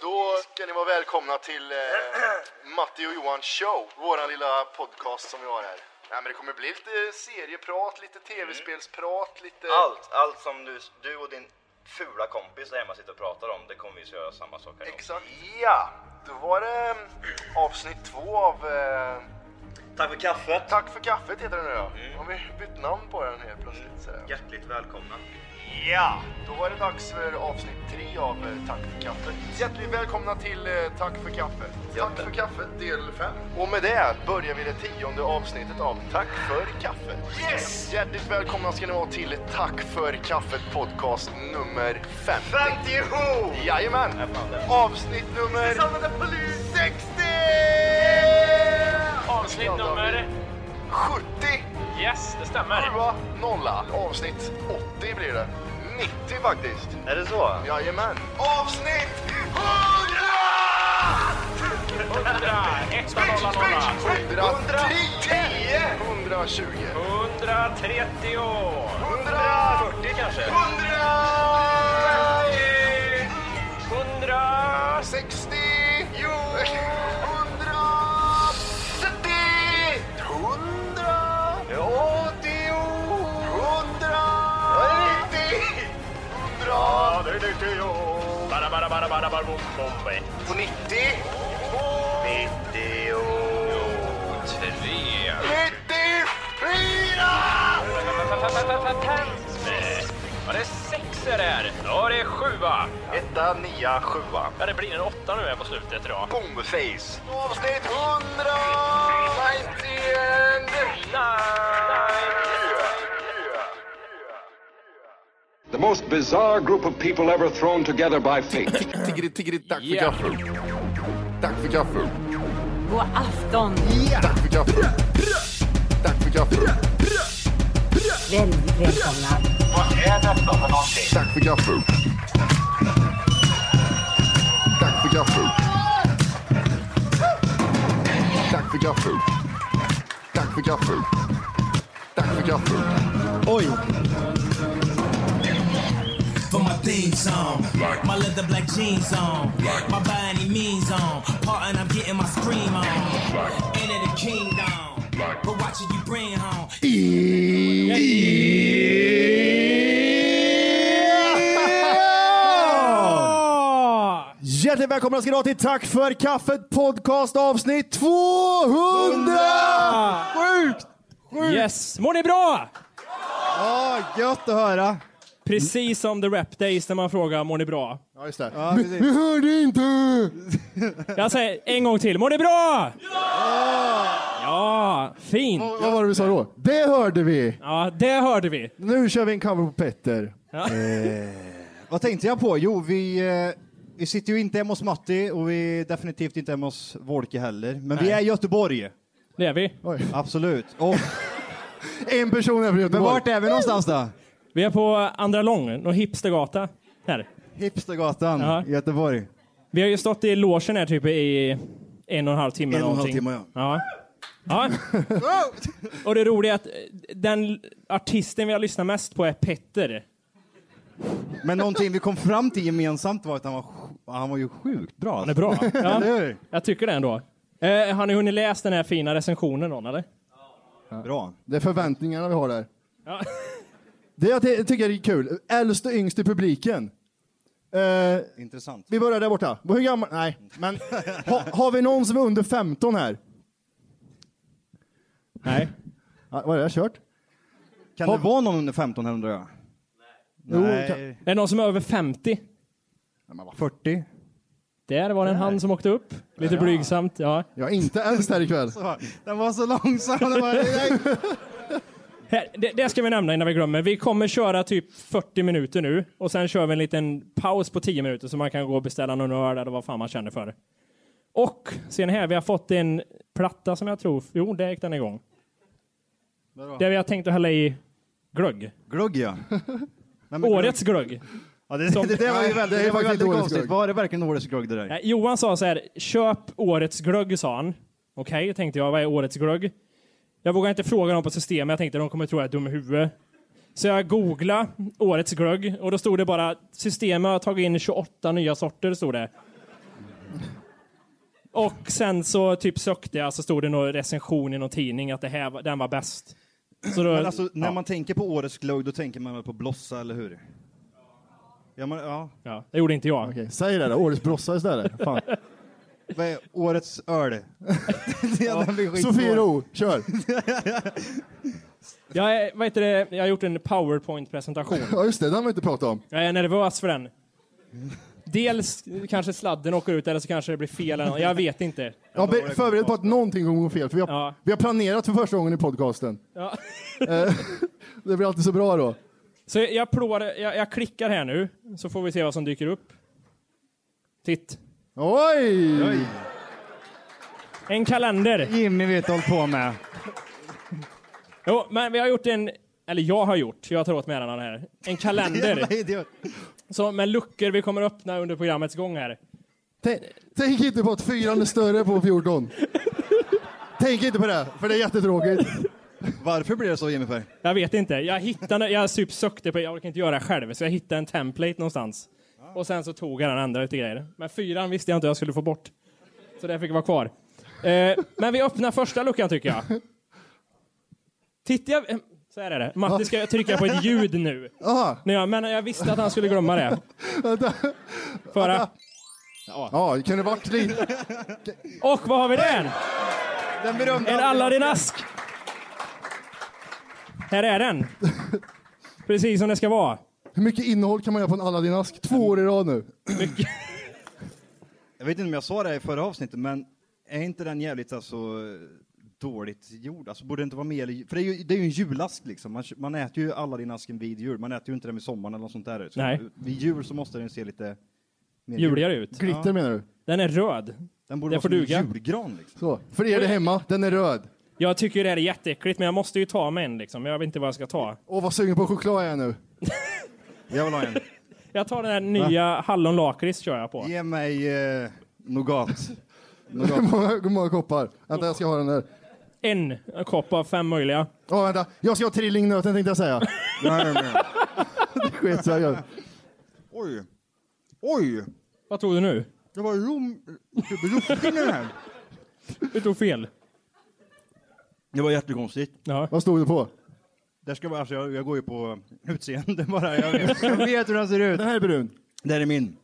Då ska ni vara välkomna till eh, Matti och Johan show, våran lilla podcast som vi har här. Nej, men det kommer bli lite serieprat, lite tv-spelsprat, lite... Allt, allt som du, du och din fula kompis där hemma sitter och pratar om, det kommer vi att göra samma sak här. Exakt. Ja, då var det mm, avsnitt två av eh, Tack för kaffet! Tack för kaffet heter det nu ja. Har vi bytt namn på den helt plötsligt? sådär. Hjärtligt välkomna. Ja, då var det dags för avsnitt tre av eh, Tack för kaffet. Hjärtligt välkomna till eh, Tack för kaffet. Tack för kaffet del 5. Och med det börjar vi det tionde avsnittet av Tack för kaffet. Yes! Hjärtligt välkomna ska ni vara till Tack för kaffet podcast nummer 50. 50! Jajamän! Avsnitt nummer... 60! Avsnitt nummer... 70! Yes, det stämmer. Sjua, nolla. Avsnitt 80 blir det. 90 faktiskt. Är det så? Jajamän. Avsnitt 100! 100, 1, 0, 0, 110! 120! 130, 140 kanske? 100! 160, På 90! 90! 3. 94! Ja, det är sex är det här. Ja, det är sjua. Etta, nia, sjua. Ja, det blir en åtta nu här på slutet idag. Boomface. Avsnitt 100! 91! The most bizarre group of people ever thrown together by fate. Tiggeri, tiggeri, tack för Ja. gaffel. Tack för gaffel. God afton! Tack för gaffel. Tack för gaffel. Väldigt välkomna. Tack för gaffel. Tack för gaffel. Tack för gaffel. Tack för gaffel. Tack för gaffel. Oj! Theme song, my leather black jeans on, my by any means on, part and I'm getting my scream on. Enter the kingdom, but watch it you bring home. Hjärtligt välkomna ska ni till Tack för kaffet podcast avsnitt 200! Sjukt! Yes, mår ni bra? Ja, gött att höra. Precis som the rap days när man frågar mår ni bra? Ja, just det. Ja, precis. hörde inte! Jag säger en gång till, mår ni bra? Ja! Ja, fint. Vad var det vi sa då? Det hörde vi! Ja, det hörde vi. Nu kör vi en cover på Petter. Ja. Eh, vad tänkte jag på? Jo, vi, eh, vi sitter ju inte hemma hos Matti och vi är definitivt inte hemma hos Wolke heller. Men vi Nej. är i Göteborg. Det är vi. Absolut. Och, En person är från men Göteborg. vart är vi någonstans då? Vi är på Andra Lång, och hipstergata. Här. Hipstergatan Ja. i Göteborg. Vi har ju stått i logen här typ i en och en halv timme. En och en halv timme, ja. Ja. och det roliga är att den artisten vi har lyssnat mest på är Petter. Men någonting vi kom fram till gemensamt var att han var, han var ju sjukt bra. Han är bra. Ja, jag tycker det ändå. Eh, har ni hunnit läsa den här fina recensionen någon eller? Bra. Det är förväntningarna vi har där. Ja. Det jag ty- tycker är kul. Äldst och yngst i publiken. Eh, Intressant. vi börjar där borta. Hur gammal? Nej, men ha, har vi någon som är under 15 här? Nej. Ja, vad är det? Kört? Kan Har- det vara någon under 15 här undrar jag? Jo, Nej. kan- Är det någon som är över 50? 40? Där var det en hand som åkte upp. Lite blygsamt. Ja. Jag är inte äldst här ikväll. Den var så långsam. Den var... Här, det, det ska vi nämna innan vi glömmer. Vi kommer köra typ 40 minuter nu och sen kör vi en liten paus på 10 minuter så man kan gå och beställa någon öl eller vad fan man känner för. Och sen här, vi har fått en platta som jag tror, jo det gick den igång. Där vi har tänkt att hälla i glögg. Glögg ja. Nej, Årets glögg. Ja, det, Som- det, det var ju väldigt, det var väldigt konstigt. glögg. Var det verkligen årets glögg det där? Nej, Johan sa så här, köp årets glögg sa han. Okej, tänkte jag, vad är årets glögg? Jag vågar inte fråga dem på systemet, jag tänkte de kommer tro att jag är dum i huvudet. Så jag googlade årets glögg och då stod det bara systemet har tagit in 28 nya sorter, stod det. Och sen så typ sökte jag så stod det någon recension i någon tidning att det här, var- den var bäst. Så då, Men alltså, när ja, man tänker på årets glögg, då tänker man väl på blossa, eller hur? Ja, men, ja. ja, det gjorde inte jag. Okej, säg det då. Årets brossa istället. Fan. Vad är årets öl? ja. Sofiero, kör! Jag, är, vad heter det, jag har gjort en powerpoint-presentation. Ja just det, den har vi inte pratat om. Jag är nervös för den. Dels kanske sladden åker ut eller så kanske det blir fel. eller något. Jag vet inte. Ja, be- förbered på att någonting kommer gå fel, för vi har, Ja. vi har planerat för första gången i podcasten. Ja. Eh, det blir alltid så bra då. Så jag, provar, jag, jag klickar här nu, så får vi se vad som dyker upp. Titt. Oj! Oj. En kalender. Jimmy vet håll på med. Jo, men vi har gjort en, eller jag har gjort, jag tar åt mig äran av det här. En kalender. Så med luckor vi kommer öppna under programmets gång här. Tänk, tänk inte på att fyran är större på 14. Tänk inte på det, för det är jättetråkigt. Varför blir det så Jimmy? Jag vet inte. Jag hittade, jag typ sökte på, jag orkar inte göra det själv, så jag hittade en template någonstans. Och sen så tog jag den andra lite grejer. Men fyran visste jag inte jag skulle få bort. Så det fick vara kvar. Eh, men vi öppnar första luckan tycker jag. Tittar jag... Så här är det. Matti ska trycka på ett ljud nu. Nej, ja, men jag visste att han skulle glömma det. vänta. Föra. Ja, det kunde varit lite... Och vad har vi där? Den berömda... En Aladdin-ask. Här är den. Precis som det ska vara. Hur mycket innehåll kan man göra på en Aladdin-ask? Två år i rad nu. Mycket. Jag vet inte om jag sa det i förra avsnittet, men är inte den jävligt alltså dåligt gjord? Alltså borde det inte vara mer, för det är ju, det är ju en julask liksom. Man, man äter ju alla din asken vid jul, man äter ju inte den vid sommaren eller något sånt där. Så Nej. Vid jul så måste den se lite mer Juligare ut. Glitter menar du? Den är röd. Den borde Det vara får som en julgran liksom. Så. För er där hemma, den är röd. Jag tycker det är jätteäckligt, men jag måste ju ta mig en liksom. Jag vet inte vad jag ska ta. Åh, vad sugen på choklad jag är nu. Jag vill ha en. Jag tar den här nya hallonlakrits kör jag på. Ge mig eh, nougat. Hur nougat. många, hur många koppar? Vänta, jag ska ha den där. En kopp av fem möjliga. Åh, vänta. Jag ska ha trillingnöten tänkte jag säga. Nej, men- Det sket sig. jag. Oj! Oj! Vad tog du nu? Det var rom... russin i den här. Du tog fel. Det var jättekonstigt. Ja. Vad stod det på? Där ska vara, alltså jag, jag går ju på utseende bara. Jag vet, jag vet hur den ser ut. Den här är brun. Det här är min.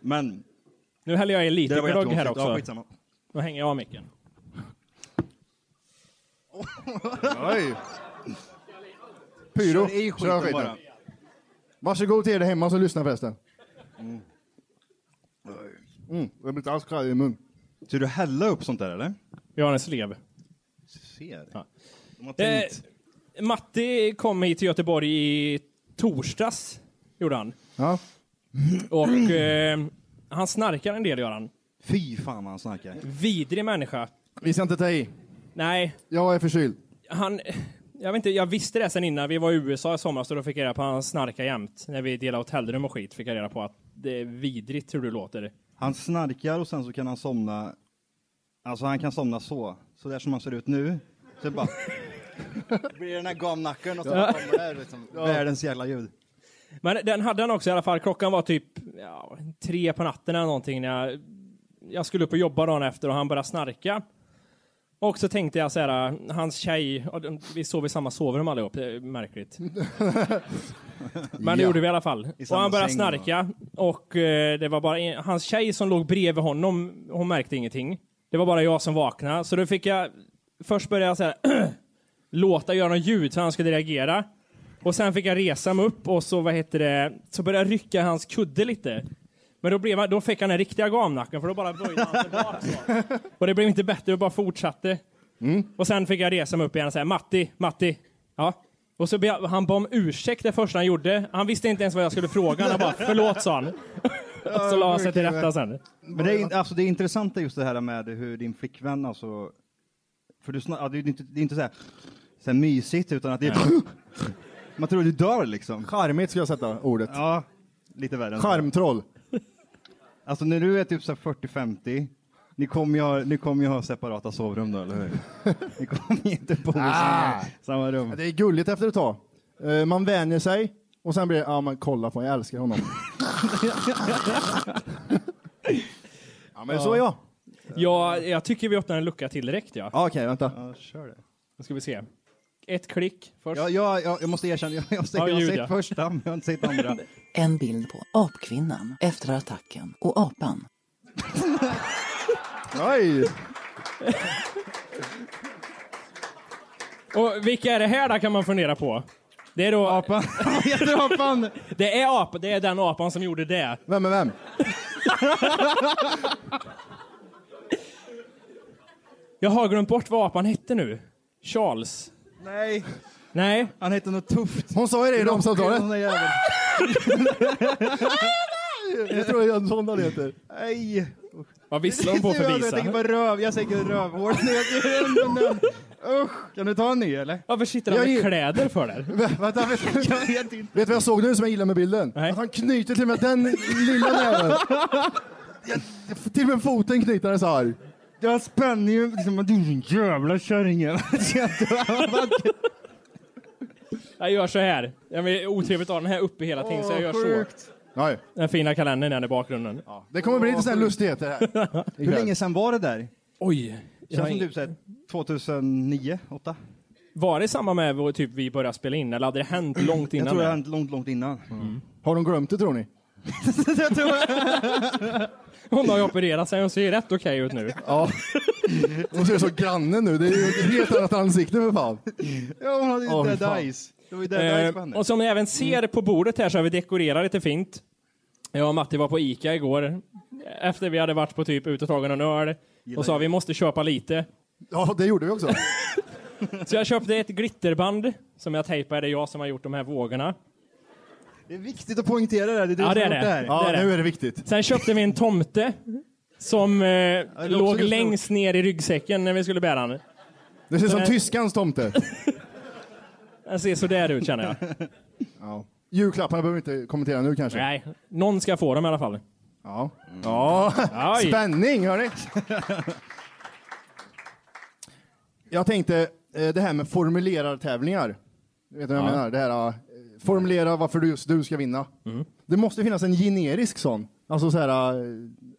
Men Nu häller jag i lite där var glögg här. Ja, också. skitsamma. Då hänger jag av micken. Oj. Pyro. Kör i Kör skiten bara. Varsågod till er där hemma som lyssnar förresten. Mm, det blir inte alls kall i mun. Så du hälla upp sånt där eller? Vi har en slev. Ser. Ja. De har Eh, tänkt. Matti kom hit till Göteborg i torsdags, gjorde han. Ja. Och eh, han snarkar en del, gör han. Fy fan vad han snackar. Vidrig människa. Vi ska inte ta i. Nej, Jag är förkyld. han... Jag vet inte, jag visste det sen innan. Vi var i USA i somras och då fick jag reda på att han snarkar jämt. När vi delade hotellrum och skit fick jag reda på att det är vidrigt hur du låter. Han snarkar och sen så kan han somna. Alltså han kan somna så. Så där som han ser ut nu. Så bara. Blir det den här gamnacken och så kommer det liksom. Världens jävla ljud. Men den hade han också i alla fall. Klockan var typ ja, tre på natten eller någonting när jag, jag skulle upp och jobba dagen efter och han började snarka. Och så tänkte jag så här, hans tjej, vi sov i samma sovrum allihop, det är märkligt. Men det Ja. gjorde vi i alla fall. I Och han började snarka och eh, det var bara en, hans tjej som låg bredvid honom, hon märkte ingenting. Det var bara jag som vaknade, så då fick jag, först började jag så här, låta göra något ljud så han skulle reagera. Och sen fick jag resa mig upp och så, vad heter det, så började jag rycka hans kudde lite. Men då, blev, då fick han den riktiga gamnacken för då bara böjde han sig bak så. Och det blev inte bättre, det bara fortsatte. Och sen fick jag resa mig upp igen och säga Matti, Matti. Ja. Och så be, han bad om ursäkt det första han gjorde. Han visste inte ens vad jag skulle fråga. Han bara förlåt sa han. och så la han sig till rätta sen. Men det är, alltså, det är intressant just det här med hur din flickvän alltså, för du snar, ja, det är inte, det är inte så här, så här mysigt utan att det är man tror du dör liksom. Charmigt ska jag sätta ordet. Ja, lite värre än så. Charmtroll. Alltså när du är typ så här 40-50, ni kommer ju ha, ni kommer ju ha separata sovrum då, eller hur? Ni kommer ju inte bo i samma, Ah. samma rum. Det är gulligt efter ett tag. Eh, Man vänjer sig och sen blir det, ja men kolla på jag älskar honom. ja men så är jag. Ja, jag tycker vi öppnar en lucka till direkt ja. Ja, Okej, vänta. Ja, kör det. Då ska vi se. Ett klick först. Ja, jag, jag, jag måste erkänna, jag, jag, Ja, jag har ljud, sett ja. första, men jag har inte sett andra. En bild på apkvinnan efter attacken och apan. Oj! Och vilka är det här då kan man fundera på? Det är då... Apan. Vad heter apan? Det är ap, det är den apan som gjorde det. Vem är vem? Jag har glömt bort vad apan hette nu. Charles. Nej, Nej. han heter något tufft. Hon sa ju det i där jävel. Jag tror sån han heter. Nej. Vad visslar hon på för Jag tänker visa? på röv, jag säger rövhål. Usch, kan du ta en ny eller? Varför sitter han Jag med gi- kläder för där? Vä- Vänta, vet, Jag vet inte. vet du vad jag såg nu som jag gillar med bilden? Nej. Att han knyter till och med den lilla näven. Jag- Till och med foten knyter han så här. Jag spänner ju liksom, du är en jävla kärring. Jag gör så här. Jag vill otrevligt att ha den här uppe hela tiden, så jag gör så. Nej. Den fina kalendern är i bakgrunden. Det kommer bli lite sådana här lustigheter här. Hur länge sedan var det där? Oj. Känns som Jag, typ såhär 2009, 8? var det samma med vad typ vi började spela in, eller hade det hänt långt Jag innan? tror det det? hänt långt, långt innan. Har de glömt det tror ni? Hon har ju opererat sig, hon ser ju rätt okej ut nu. Ja. Hon ser så grannen nu. Det är ju ett helt annat ansikte för fan. Ja, hon hade ju Åh, Dead fan. Eyes. Det var ju Dead Eyes på Eh, henne. och som ni även ser på bordet här så har vi dekorerat lite fint. Jag och Matti var på Ica igår. Efter vi hade varit på typ ut och tagit en öl. Och sa vi måste köpa lite. Ja, det gjorde vi också. Så jag köpte ett glitterband som jag tejpade, det är jag som har gjort de här vågorna. Det är viktigt att poängtera det här. Det är du Ja, som det har är gjort det. här. Ja, Det är det. nu är det viktigt. Sen köpte vi en tomte som eh, låg längst ner i ryggsäcken när vi skulle bära den. Det ser ut som Nej. tyskans tomte. Den ser sådär ut känner jag. Ja. Julklapparna behöver vi inte kommentera nu kanske. Nej, någon ska få dem i alla fall. Ja. ja. Oj. Spänning, hörni. Jag tänkte eh, det här med formulerartävlingar. Du vet vad jag Ja. menar? Det här, eh, formulera varför du, just du ska vinna. Mm. Det måste finnas en generisk sån. Alltså så här,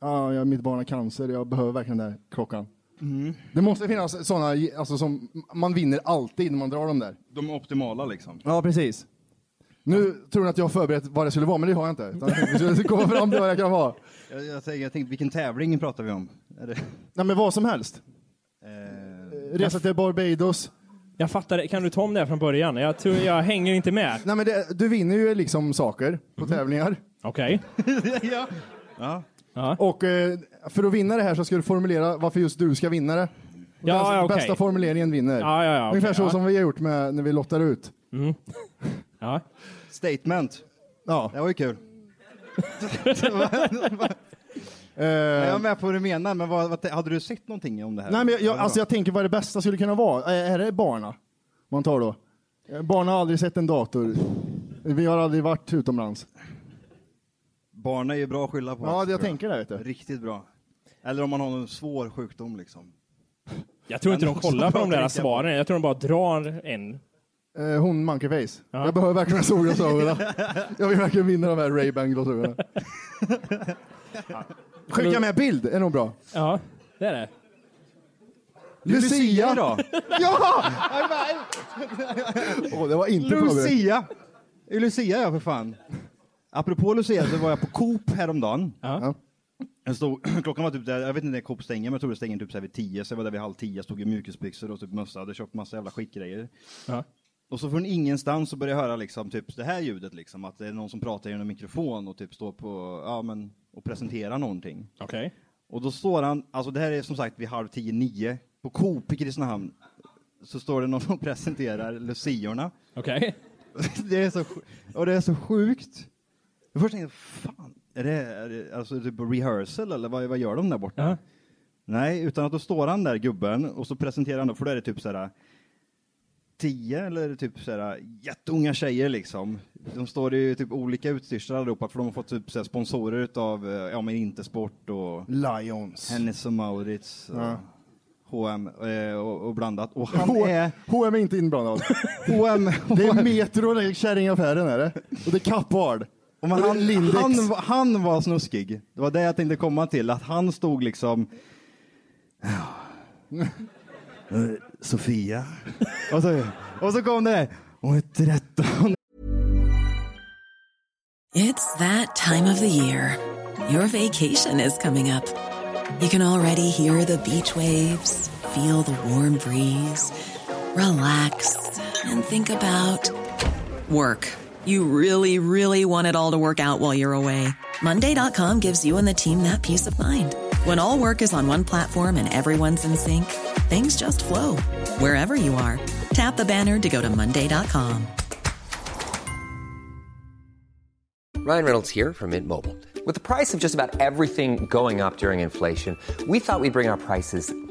ja, jag, mitt barn har cancer, jag behöver verkligen den där klockan. Mm. Det måste finnas såna alltså, som man vinner alltid när man drar dem där. De optimala liksom. Ja, precis. Nu tror ni att jag har förberett vad det skulle vara, men det har jag inte. Utan vi skulle komma fram till vad det kan vara. Jag, jag, tänkte, jag tänkte, vilken tävling pratar vi om? Är det, Nej, men vad som helst. eh, Resa till Barbados. Jag fattar, kan du ta om det här från början? Jag, tror, jag hänger inte med. Nej, men det, du vinner ju liksom saker på tävlingar. Okej. ja. ja. Ja. Och eh, för att vinna det här så ska du formulera varför just du ska vinna det. Och Ja, bästa, ja, okej. bästa formuleringen vinner. Ja, ja, ja, okej, Ungefär så ja. som vi har gjort med när vi lottar ut. Ja. Statement. Ja. Det var ju kul. Eh, Jag är med på vad du menar, men vad, vad, hade du sett någonting om det här? nej, men jag, jag, alltså jag tänker vad det bästa skulle kunna vara. Är, är det barna? Man tar då. Barn har aldrig sett en dator. Vi har aldrig varit utomlands. Barn är ju bra att skylla på. Ja, tror jag tänker det, vet du. Riktigt bra. Eller om man har någon svår sjukdom liksom. Jag tror inte de kollar på de där svaren. Jag tror de bara drar en. Eh, hon monkeyface. Ja. Jag behöver verkligen solglasögonen. jag vill verkligen vinna de här Ray-Ban-glasögonen. Skicka med bild är nog bra. Ja, det är det. Lucia idag. Ja! Åh, det var inte förberett. Lucia! Det är Lucia ja, för fan. Apropå Lucia så var jag på Coop häromdagen. Ja. Jag stod, klockan var typ där, jag vet inte när Coop stänger, men jag tror det stänger typ så här vid tio, så jag var där vid halv tio, stod i mjukisbyxor och typ mössa, hade köpt massa jävla skitgrejer. Ja. Och så från ingenstans så började jag höra liksom typ det här ljudet liksom, att det är någon som pratar genom mikrofon och typ står på, ja men, och presenterar någonting. Okej. Och då står han, alltså det här är som sagt vid halv tio, nio, på Coop i Kristinehamn, så står det någon och presenterar Luciorna. Okej. det är så, sj- och det är så sjukt. Jag först tänkte, fan, är det, är det alltså typ rehearsal eller vad, vad gör de där borta? Ja. Nej, utan att då står han där gubben och så presenterar han, då, för då är det typ såhär tio eller typ såhär jätteunga tjejer liksom. De står i typ olika utstyrslar allihopa för de har fått typ såhär sponsorer utav, eh, ja men Intersport och Lions. Hennes och Maurits och Ja. H&M eh, och, och blandat. Och han H- är... H&M är inte inblandad. H&M Det är Metro, det är kärringaffären är det. Och det är Kappahl. Och är han, Lindex. han, var- han var snuskig. Det var det jag tänkte komma till, att han stod liksom... Sofia. och, så, och så kom det, hon är 13. It's that time of the year. Your vacation is coming up. You can already hear the beach waves, feel the warm breeze, relax, and think about work. You really, really want it all to work out while you're away. Monday.com gives you and the team that peace of mind. When all work is on one platform and everyone's in sync, things just flow wherever you are. Tap the banner to go to Monday.com. Ryan Reynolds here from Mint Mobile. With the price of just about everything going up during inflation, we thought we'd bring our prices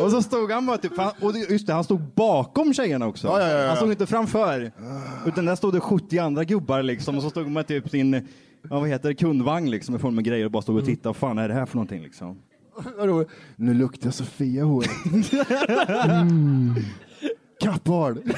Och så stod han bara typ, och just det, han stod bakom tjejerna också. Ja, ja, ja. Han stod inte framför. Utan där stod det 70 andra gubbar liksom och så stod med typ sin, vad heter det, kundvagn liksom med full med grejer och bara stod och tittade. Vad fan är det här för någonting liksom? Nu luktar Sofia hår. Mm. Kappahl.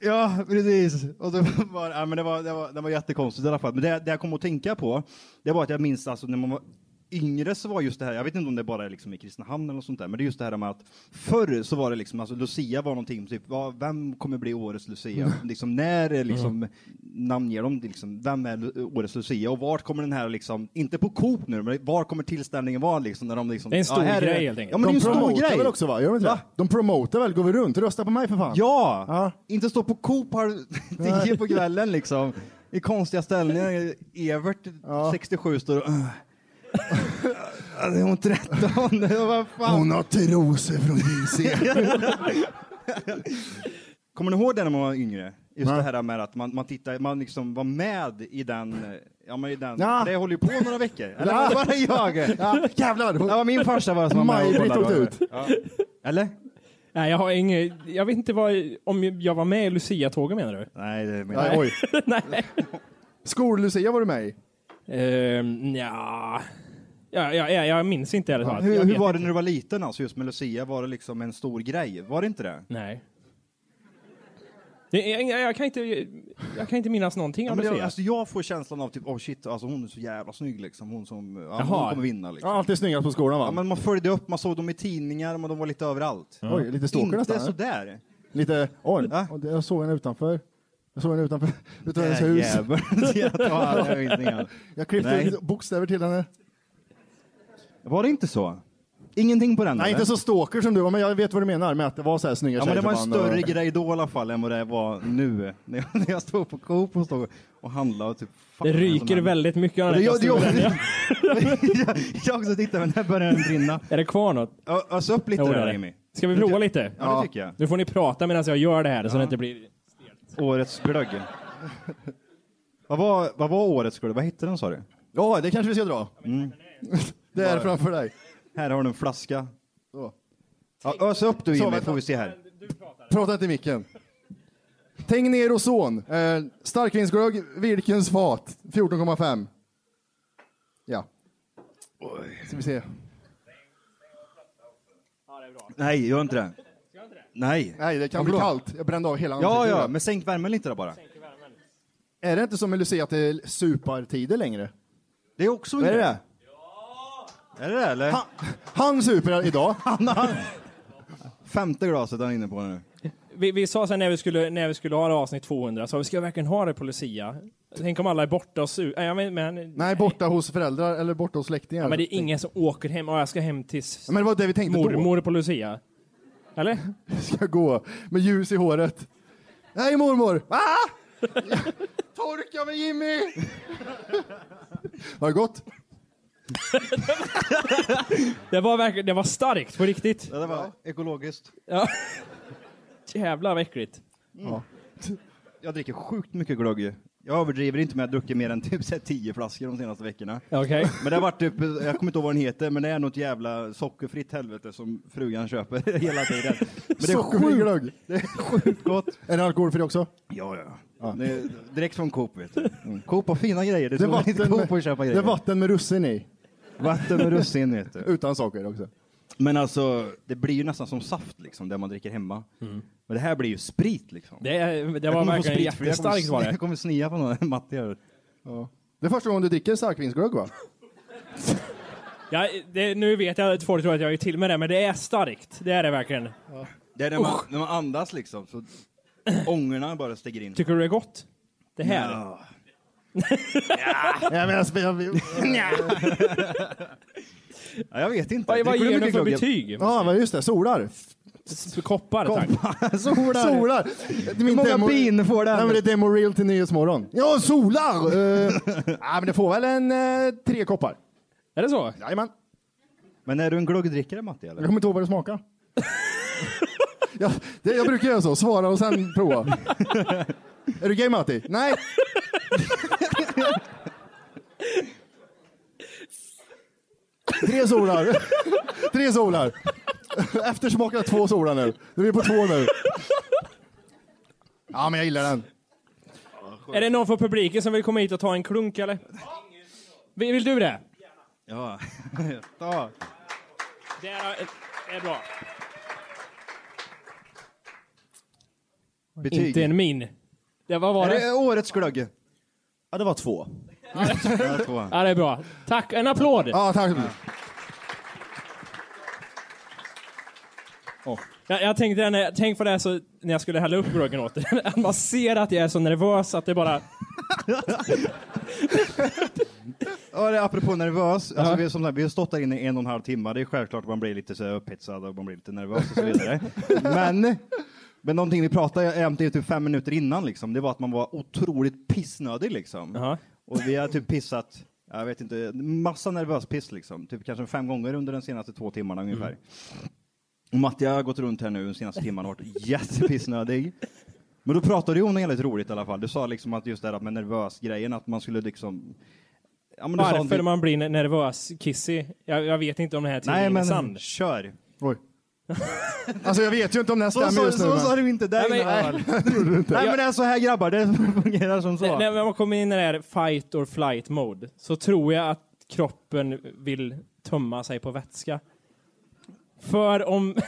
Ja, precis. Och det var, ja, men det var, det var, det var jättekonstigt i alla fall. Men det, det jag kom att tänka på, det var att jag minns alltså när man var yngre så var just det här, jag vet inte om det bara är liksom i Kristinehamn eller något sånt där, men det är just det här med att förr så var det liksom, alltså Lucia var någonting, typ, vad, vem kommer bli årets Lucia? Mm. Liksom, när är liksom, namnger de liksom, vem är årets Lucia? Och vart kommer den här liksom, inte på Coop nu, men var kommer tillställningen vara liksom, när de liksom, Det är en stor här grej, helt enkelt. Ja, men det är de en stor promotar grej. väl också va? Gör de inte Va? De promotar väl? Går vi runt? Rösta på mig för fan. Ja! Inte stå på Coop halv tio på kvällen liksom. I konstiga ställningar. Evert, 67, står och... Ja, det är hon 13? Vad fan? Hon har trosor från JC. Kommer ni ihåg det när man var yngre? Just Nej. det här med att man, man tittar, man liksom var med i den, ja men i den, Ja. det håller ju på några veckor. Eller Ja. var det bara jag? Ja, jävlar. Ja, min farsa var som var med och Maj-Britt åkte ut. Ja. Eller? Nej, jag har inget, jag vet inte vad, om jag var med i Lucia-tåget menar du? Nej, det menar Nej, jag. oj. Nej. Skol-Lucia var du med i? Ehm, ja. Ja, ja, ja, jag minns inte ärligt talat. Hur, Jag hur vet var det när du var liten alltså, just med Lucia? Var det liksom en stor grej? Var det inte det? Nej. Är, jag, jag, kan inte, jag kan inte minnas någonting Ja, av det, Lucia. alltså, jag får känslan av typ, oh shit, alltså, hon är så jävla snygg liksom. Hon som, ja, hon kommer vinna liksom. Ja, alltid snyggast på skolan va? Ja, men man följde upp, man såg dem i tidningar, men de var lite överallt. Oj, lite stalker Inte nästan. sådär. Lite, oj, och det- jag såg henne utanför. Jag såg henne utanför, utanför hennes Äh, hus. Jag klippte Nej. bokstäver till henne. Var det inte så? Ingenting på den? Nej, eller? inte så stalker som du var, men jag vet vad du menar med att det var så här snygga Ja, men det var en större och- grej då i alla fall än vad det var nu. När jag, när jag stod på Coop och stod och handlade och typ... Det ryker väldigt mycket av den här jag, jag också tittar, men här börjar den brinna. Är det kvar något? Ös upp lite Jo, där. Jimmy. Ska vi prova lite? Ja, det tycker jag. Nu får ni prata medan jag gör det här så det inte blir... Årets glögg. vad, var, vad var årets glögg? Vad hette den sa du? Ja, det kanske vi ska dra. Mm. Det är framför dig. Här har du en flaska. Så. Ja, ös upp du Jimmy, får vi se här. Prata inte i micken. Tegnér och son. Eh, starkvinsglögg, Virkens fat, 14,5. Ja. Ska vi se. Nej, gör inte det. Nej. Nej, det kan bli kallt. Jag brände av hela Ja, ansiktet. ja, men sänk värmen lite då bara. Är det inte som med Lucia att det är supartider längre? Det är också Är det en det? grej. Är det det eller? Han, han super idag. Femte glaset är han inne på nu. Vi, vi sa sen när vi skulle, när vi skulle ha det avsnitt 200, så vi ska verkligen ha det på Lucia. Tänk om alla är borta och su- ja, men, men, Nej, borta hos föräldrar eller borta hos släktingar. ja, men det är ingen som åker hem. och jag ska hem till s- Ja, men det var det vi tänkte då. mormor på Lucia. Eller? ska gå med ljus i håret. Nej mormor! Ah! Torka mig Jimmy! Har det gått? Det var verkligen, det var starkt på riktigt. Ja, det var ekologiskt. Ja. Jävlar vad äckligt. Ja. Jag dricker sjukt mycket glögg. Jag överdriver inte med att jag druckit mer än typ så här tio flaskor de senaste veckorna. Okej. Men det har varit typ, jag kommer inte ihåg vad den heter, men det är något jävla sockerfritt helvete som frugan köper hela tiden. Men det är sjukt, glögg. det är sjukt gott. Är det alkoholfri också? Ja, ja. Det är direkt från Coop vet du. Mm. Coop har fina grejer, det är Det är inte vatten Coop med, att köpa det är grejer. vatten med russin i. Vatten med russin vet du. Utan socker också. Men alltså, det blir ju nästan som saft liksom, det man dricker hemma. Men det här blir ju sprit liksom. Det, det Jag var verkligen sprit, för jag jättestarkt var det. Jag kommer snia på någon, Matti. Ja. Det är första gången du dricker starkvinsglögg va? Ja, det, nu vet jag att folk tror att jag är till med det, men det är starkt. Det är det verkligen. Det är när man, när man andas liksom, så ångorna bara stiger in. Tycker du det är gott? Det här? Ja. Ja, men alltså, jag, jag, Ja, jag vet inte. Vad, vad ger du för betyg? ja, men just det. Solar. Koppar, tack. Solar. solar. Det är Hur många bin får Nej, men den? det är demo reel till Nyhetsmorgon. Ja, solar! Uh, ja, men det får väl en eh, tre koppar. Är det så? Jajamän. Men är du en glöggdrickare Matti eller? Jag kommer inte ihåg vad det smakar. jag, det, jag brukar göra så, svara och sen prova. är du gay Matti? Nej. Tre solar. Tre solar. Eftersmaken av två solar nu. Nu är vi på två nu. Ja, men jag gillar den. Är det någon från publiken som vill komma hit och ta en klunk eller? Vill, vill du det? Ja. Ta. Det är, är bra. Betyg. Inte en min. Det, vad var Är det? det årets glögg? Ja, det var två. Ja, det är bra. Tack. En applåd. Ja, tack. Jag, jag tänkte, när, tänk på det här så, när jag skulle hälla upp groggen åt dig. Att man ser att jag är så nervös att det bara... Ja, det är apropå nervös. Alltså, vi, som sagt, vi har stått där inne i en och en halv timme. Det är självklart att man blir lite så här upphetsad och man blir lite nervös och så vidare. men, men någonting vi pratade om typ fem minuter innan, liksom, det var att man var otroligt pissnödig. Liksom. Jaha. Och vi har typ pissat, jag vet inte, massa nervös piss liksom. Typ kanske fem gånger under de senaste två timmarna ungefär. Och Matti har gått runt här nu de senaste timmarna och varit jättepissnödig. Men då pratade du om något väldigt roligt i alla fall. Du sa liksom att just det här med nervös grejen, att man skulle liksom... Ja, sa Varför någonting- man blir nervös, kissig. Jag, jag vet inte om det här Nej tidningen men är sann. kör. Oj. Alltså jag vet ju inte om det här Så, stämmer så, just nu. så men- sa du inte där Nej, men- inne i alla fall. det gjorde du inte. Nej men det är så här grabbar, det fungerar som så. När, när man kommer in i det här fight or flight mode så tror jag att kroppen vill tömma sig på vätska. För om...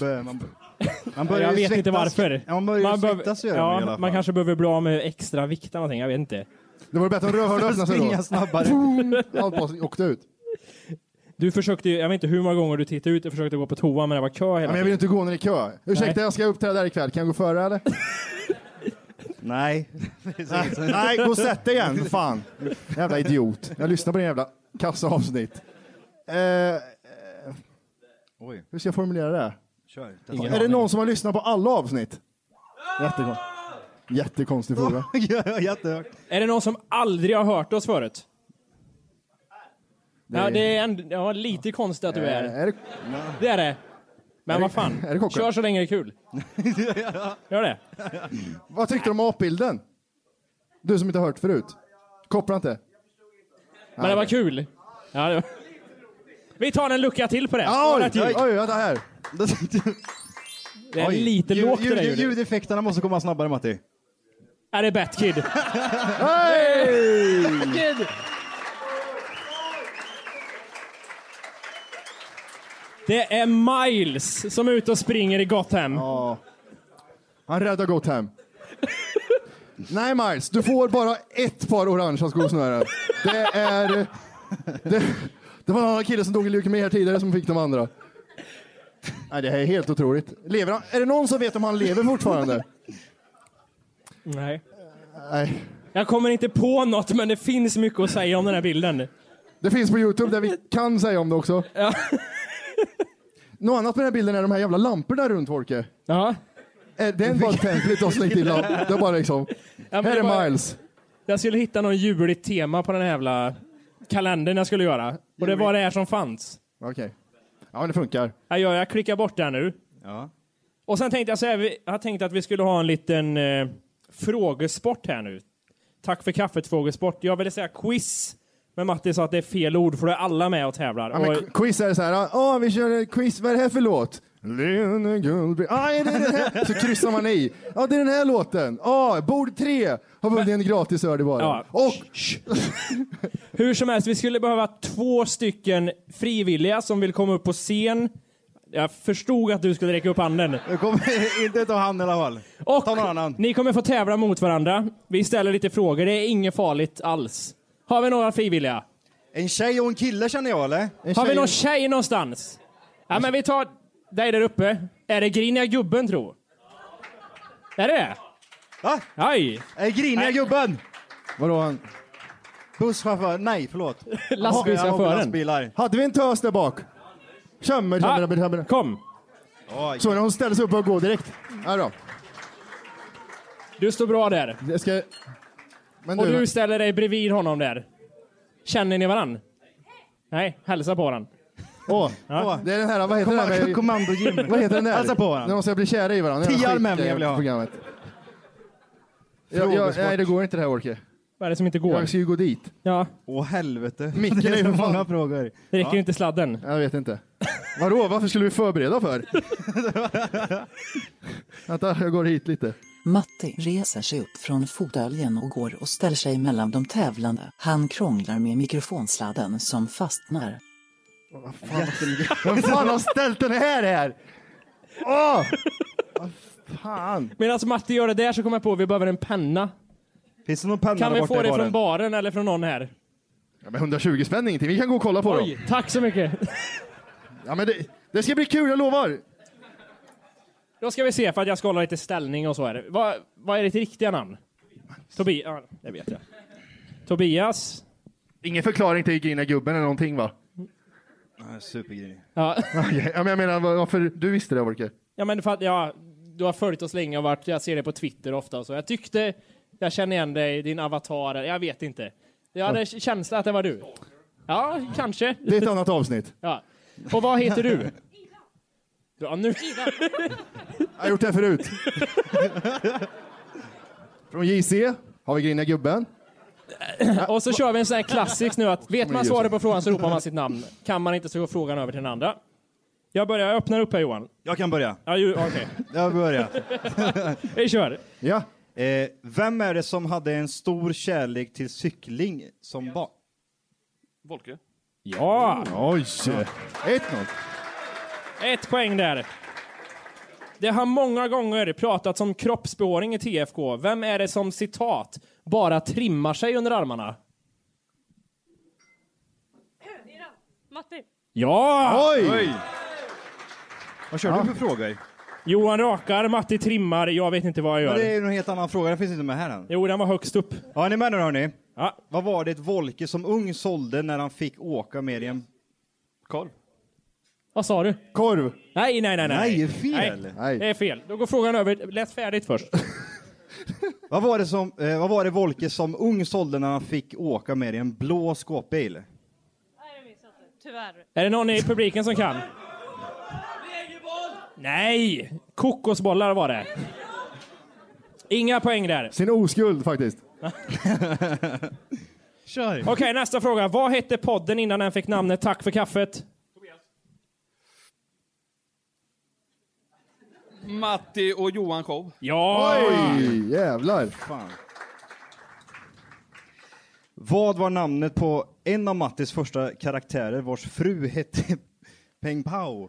Man, man jag ju vet inte svettas- varför. Ja, man börjar ju svettas man i alla ja, fall. man kanske behöver bli av med extra vikt eller någonting, jag vet inte. Det var bättre om rövhålet öppnade sig Springa då. snabbare. Boom! Allt bara åkte ut. Du försökte ju, jag vet inte hur många gånger du tittade ut och försökte gå på toa men det var kö hela Ja, men jag vill tiden. inte gå när det är kö. Ursäkta, Nej. jag ska uppträda där ikväll. Kan jag gå före eller? Nej. Nej, nej, gå och sätt dig igen. för Fan. Jävla idiot. Jag lyssnar på din jävla kassa avsnitt. Eh, eh, Oj, hur ska jag formulera det? kör. Ingen är det aning. någon som har lyssnat på alla avsnitt? Jättekonstigt. Jättekonstig fråga. Ja, Jättehögt. Är det någon som aldrig har hört oss förut? Ja, det är ändå, ja, lite konstigt att du är. Eh, är det, Det är det. Men Är det- vad fan, är det kör så länge det är kul. Gör det. vad tyckte du om apbilden? Du som inte har hört förut. Koppla inte. Men det var kul. Ja, det var... Vi tar en lucka till på det. Oj, oj, oj, vänta här. Det är Oj, lite ljud- lågt det där ljud-. Ljudeffekterna måste komma snabbare Matti. Är det Batkid? Hej! Batkid! Det är Miles som är ute och springer i Gotham. Ja. Han räddar Gotham. Nej Miles, du får bara ett par orangea skosnören. Det är... Det, det var en annan kille som dog i leukemi här tidigare som fick de andra. Nej, det här är helt otroligt. Lever han? Är det någon som vet om han lever fortfarande? Nej. Nej. Jag kommer inte på något, men det finns mycket att säga om den här bilden. Det finns på Youtube där vi kan säga om det också. Ja. Något annat med den här bilden är de här jävla lamporna runt Folke. Ja. Är det bara offentligt och slängt in? Det är bara liksom... men här det är var- Miles. Jag skulle hitta någon juligt tema på den här jävla kalendern jag skulle göra. Och det var det här som fanns. Okej. Ja, men det funkar. Jag, gör, jag klickar bort det nu. Ja. Och sen tänkte jag så här, vi- jag har tänkt att vi skulle ha en liten eh, frågesport här nu. Tack för kaffet frågesport. Jag ville säga quiz, men Matti sa att det är fel ord för då är alla med och tävlar. Ja, och, qu- quiz är så här, ja vi kör ett quiz, vad är det här för låt? Lene Gullby. Ah, är det den här? Så kryssar man i. Ja, det är den här låten. Ja, bord tre har vunnit en gratis öl i baren. Ja. Och Hur som helst, vi skulle behöva två stycken frivilliga som vill komma upp på scen. Jag förstod att du skulle räcka upp handen. Jag kommer inte ta hand i alla fall. Och Ta någon annan. ni kommer få tävla mot varandra. Vi ställer lite frågor, det är inget farligt alls. Har vi några frivilliga? En tjej och en kille känner jag eller? Har vi någon tjej någonstans? Ja, men vi tar dig där uppe. Är det griniga gubben, tro? Är det Va? Aj! Är griniga Nej. gubben? vadå? Han... Busschaufför? Nej, förlåt. Lastbilschauffören. Hade vi en tös där bak? Kömmer, kömmer, kömmer. kom. Oj. Så när hon ställer sig upp och går direkt. Ja, då. Du står bra där. Jag ska... Men Och du, du ställer dig bredvid honom där. Känner ni varann? Nej, hälsa på varandn. Åh, Ja. det är den här, vad heter Kommando- den? Med, kommandogym. vad heter den där? Hälsa på varandra. När de ska bli kära i varandra. Tio armhävningar vill jag ha. Programmet. Jag, jag, nej, det går inte det här Orke. Vad är det som inte går? Jag ska ju gå dit. Ja, Åh helvete. Micken är det ju är för fan- många frågor. det räcker ju inte sladden. Jag vet inte. Vadå, varför skulle vi förbereda för? Vänta, jag går hit lite. Matti reser sig upp från fåtöljen och går och ställer sig mellan de tävlande. Han krånglar med mikrofonsladden som fastnar. Vem fan har ställt den här här? Åh! Vad fan? Medan Matti gör det där så kommer jag på att vi behöver en penna. Finns det någon penna Kan där vi borta få i det baren? från baren eller från någon här? Ja, men 120 spänn är ingenting, vi kan gå och kolla på dem. Oj, tack så mycket. Ja, men det, det ska bli kul, jag lovar. Då ska vi se för att jag ska hålla lite ställning och så är det. Vad, vad är ditt riktiga namn? Tobias? Ja, det vet jag. Tobias? Ingen förklaring till Gina gubben eller någonting va? Nej, Supergrej. Ja. Okej, ja, men jag menar varför du visste det Orke? Ja, men för att ja, du har följt oss länge och varit, jag ser det på Twitter ofta och så. Jag tyckte jag känner igen dig, din avatar, jag vet inte. Jag hade känsla att det var du. Ja, kanske. Det är ett annat avsnitt. Ja. Och vad heter du? Ja, nu. Jag har gjort det här förut. Från JC har vi Grina gubben. Och så kör vi en sån här klassisk nu att vet man svaret på frågan så ropar man sitt namn. Kan man inte så går frågan över till den andra. Jag börjar, jag öppnar upp här Johan. Jag kan börja. Ja, ju- okej. Jag börjar. Vi kör. Ja. Eh, vem är det som hade en stor kärlek till cykling som barn? Volke? Ja! Oj! 1-0. Ett poäng där. Det har många gånger pratats om kroppsbehåring i TFK. Vem är det som citat bara trimmar sig under armarna? Matti. Ja! Oj! Vad kör du för frågor? Johan rakar, Matti trimmar, jag vet inte vad jag Men det gör. är ju en helt annan fråga, den finns inte med här än. Jo, den var högst upp. Ja, är ni med nu hörni? Ja. Vad var det ett Volke som ung sålde när han fick åka med i en... Korv? Vad sa du? Korv. Nej, nej, nej. Nej, det är fel. Nej, Nej. det är fel. Då går frågan över. Läs färdigt först. Vad var det som, eh, vad var det Volke som ung sålde när han fick åka med i en blå skåpbil? Nej, jag minns inte. Tyvärr. Är det någon i publiken som kan? Nej! Kokosbollar var det. Inga poäng där. Sin oskuld faktiskt. Kör! Okej, nästa fråga. Vad hette podden innan den fick namnet Tack för kaffet? Matti och Johan show. Ja! Oj, jävlar. Fan. Vad var namnet på en av Mattis första karaktärer vars fru hette Peng Pao?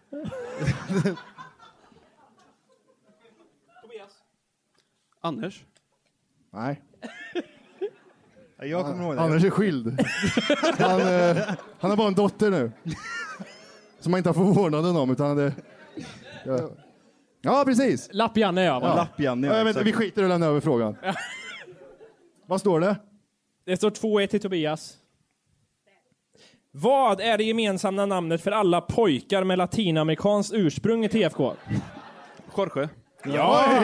Anders? Nej. Jag kommer ihåg det. Anders är skild. Han, eh, han har bara en dotter nu. Som han inte har förvånaden om, utan det... Ja, ja precis. Lapp-Janne ja. va? Lapp-Janne, ja, ja, jag vet. Vi skiter i att lämna över frågan. Vad står det? Det står 2-1 till Tobias. Vad är det gemensamma namnet för alla pojkar med latinamerikanskt ursprung i TFK? Jorge. Ja!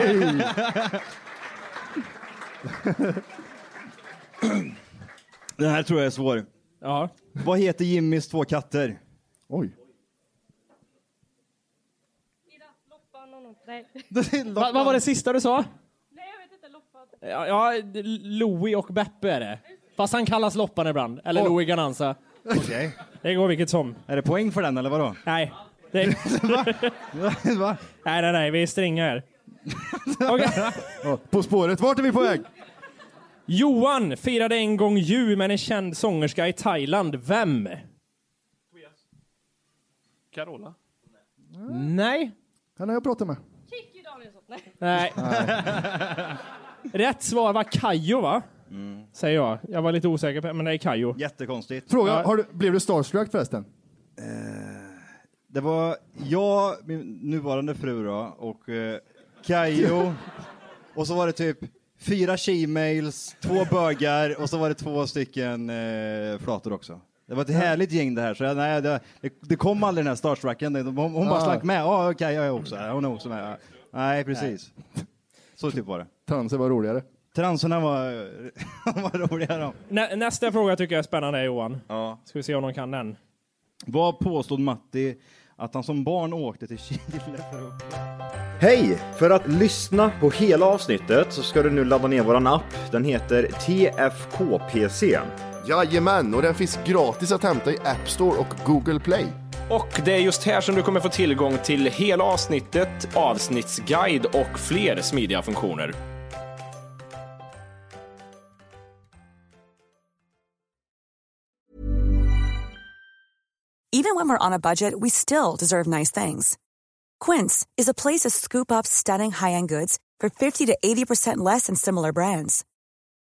Den här tror jag är svår. Ja. Vad heter Jimmys två katter? Oj. Nej. Va, vad var det sista du sa? Nej, jag vet inte. Loppan. Ja, ja, Louie och Beppe är det. Fast han kallas Loppan ibland. Eller Oj. Louie Gananza. Okej. Det går vilket som. Är det poäng för den eller vadå? Nej. Det... Va? nej, nej, nej. Vi är stränga här. Okej. Ja, På spåret, vart är vi på väg? Johan firade en gång jul med en känd sångerska i Thailand. Vem? Carola. Nej. Han har jag pratat med. Nej. Nej. Rätt svar var Kajo, va? Säger jag. Jag var lite osäker, på, men det är Kajo. Jättekonstigt. Fråga, Ja. har du, blev du starstruck förresten? Det var jag, min nuvarande fru då, och eh, Kajo. och så var det typ fyra she-mails, två bögar och så var det två stycken eh, flator också. Det var ett härligt gäng det här, så jag, nej, det, det, kom aldrig den här starstrucken. Det- Hon, hon bara slank med. Ja, okej, jag är också här. Hon är också med. Ja. Nej, precis. Så typ var det. Transer var roligare. Transorna var, var roliga de. Nä, nästa fråga tycker jag är spännande, Johan. Ja. Ska vi se om de kan den. Vad påstod Matti att han som barn åkte till Chile för att Hej! För att lyssna på hela avsnittet så ska du nu ladda ner våran app. Den heter TFKPC. Jajamän, och den finns gratis att hämta i App Store och Google Play. Och det är just här som du kommer få tillgång till hela avsnittet, avsnittsguide och fler smidiga funktioner. Even when we're on a budget, we still deserve nice things. Quince is a place to scoop up stunning high-end goods for 50 to 80% less than similar brands.